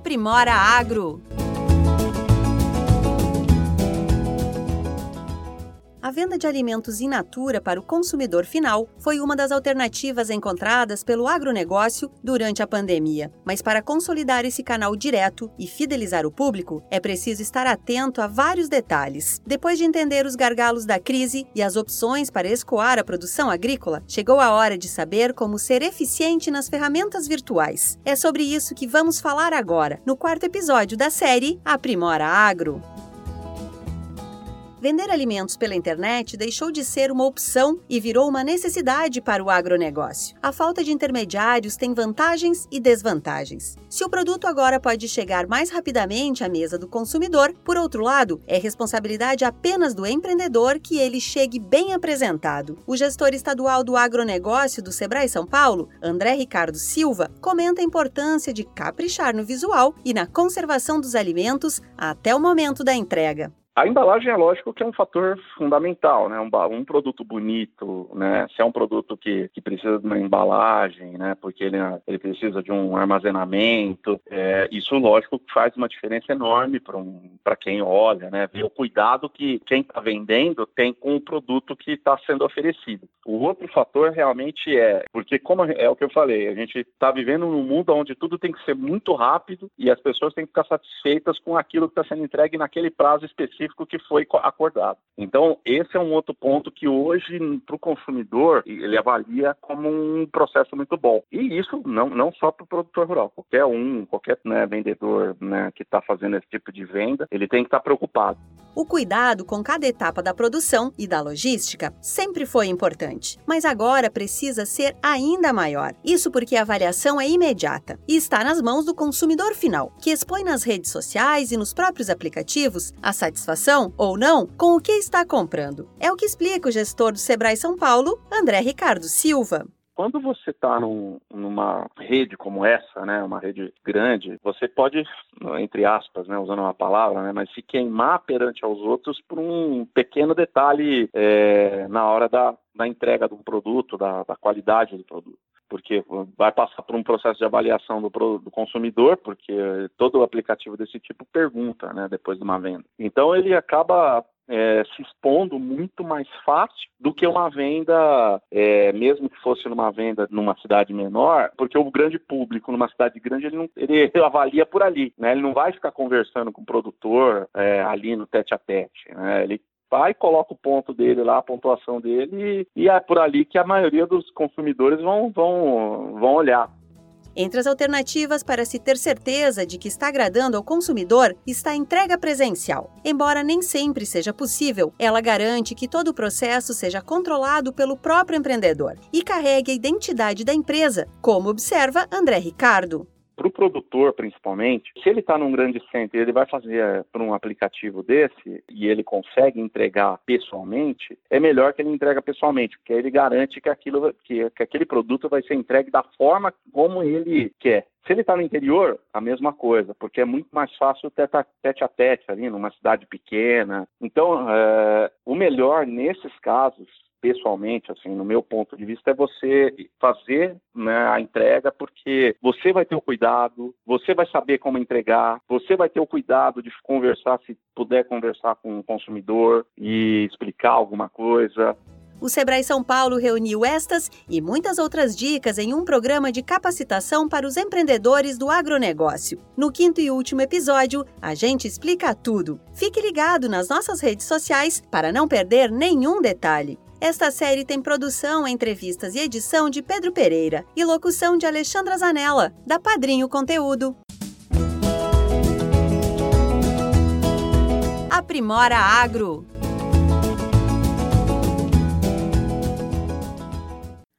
Aprimora Agro. A venda de alimentos in natura para o consumidor final foi uma das alternativas encontradas pelo agronegócio durante a pandemia. Mas para consolidar esse canal direto e fidelizar o público, é preciso estar atento a vários detalhes. Depois de entender os gargalos da crise e as opções para escoar a produção agrícola, chegou a hora de saber como ser eficiente nas ferramentas virtuais. É sobre isso que vamos falar agora, no quarto episódio da série Aprimora Agro. Vender alimentos pela internet deixou de ser uma opção e virou uma necessidade para o agronegócio. A falta de intermediários tem vantagens e desvantagens. Se o produto agora pode chegar mais rapidamente à mesa do consumidor, por outro lado, é responsabilidade apenas do empreendedor que ele chegue bem apresentado. O gestor estadual do agronegócio do Sebrae São Paulo, André Ricardo Silva, comenta a importância de caprichar no visual e na conservação dos alimentos até o momento da entrega. A embalagem é lógico que é um fator fundamental, né? Um, um, produto bonito, né? Se é um produto que, que precisa de uma embalagem, né? Porque ele, ele precisa de um armazenamento, é, isso lógico faz uma diferença enorme para um, quem olha, né? Ver o cuidado que quem está vendendo tem com o produto que está sendo oferecido. O outro fator realmente é, porque como é o que eu falei, a gente está vivendo num mundo onde tudo tem que ser muito rápido e as pessoas têm que ficar satisfeitas com aquilo que está sendo entregue naquele prazo específico específico que foi acordado. Então, esse é um outro ponto que hoje, para o consumidor, ele avalia como um processo muito bom. E isso não, não só para o produtor rural, qualquer um, qualquer né, vendedor né, que está fazendo esse tipo de venda, ele tem que estar tá preocupado. O cuidado com cada etapa da produção e da logística sempre foi importante, mas agora precisa ser ainda maior. Isso porque a avaliação é imediata e está nas mãos do consumidor final, que expõe nas redes sociais e nos próprios aplicativos a satisfação ou não com o que está comprando. É o que explica o gestor do Sebrae São Paulo, André Ricardo Silva. Quando você está num, numa rede como essa, né, uma rede grande, você pode, entre aspas, né, usando uma palavra, né, mas se queimar perante aos outros por um pequeno detalhe é, na hora da, da entrega do produto, da, da qualidade do produto porque vai passar por um processo de avaliação do, do, consumidor, porque todo aplicativo desse tipo pergunta, né, depois de uma venda. Então ele acaba é, se expondo muito mais fácil do que uma venda, é, mesmo que fosse numa venda numa cidade menor, porque o grande público numa cidade grande ele, não, ele avalia por ali, né? Ele não vai ficar conversando com o produtor é, ali no tete a tete, né? Ele vai, coloca o ponto dele lá, a pontuação dele, e, e é por ali que a maioria dos consumidores vão, vão, vão olhar. Entre as alternativas para se ter certeza de que está agradando ao consumidor está a entrega presencial. Embora nem sempre seja possível, ela garante que todo o processo seja controlado pelo próprio empreendedor e carregue a identidade da empresa, como observa André Ricardo para o produtor, principalmente, se ele está num grande centro e ele vai fazer eh, para um aplicativo desse e ele consegue entregar pessoalmente, é melhor que ele entregue pessoalmente, porque aí ele garante que, aquilo, que, que aquele produto vai ser entregue da forma como ele quer. Se ele está no interior, a mesma coisa, porque é muito mais fácil tete a tete ali, numa cidade pequena. Então, é, o melhor nesses casos pessoalmente, assim, no meu ponto de vista, é você fazer né, a entrega, porque você vai ter o cuidado, você vai saber como entregar, você vai ter o cuidado de conversar, se puder conversar com o consumidor e explicar alguma coisa. O Sebrae São Paulo reuniu estas e muitas outras dicas em um programa de capacitação para os empreendedores do agronegócio. No quinto e último episódio, a gente explica tudo. Fique ligado nas nossas redes sociais para não perder nenhum detalhe. Esta série tem produção, entrevistas e edição de Pedro Pereira e locução de Alexandra Zanella, da Padrinho Conteúdo. Aprimora Agro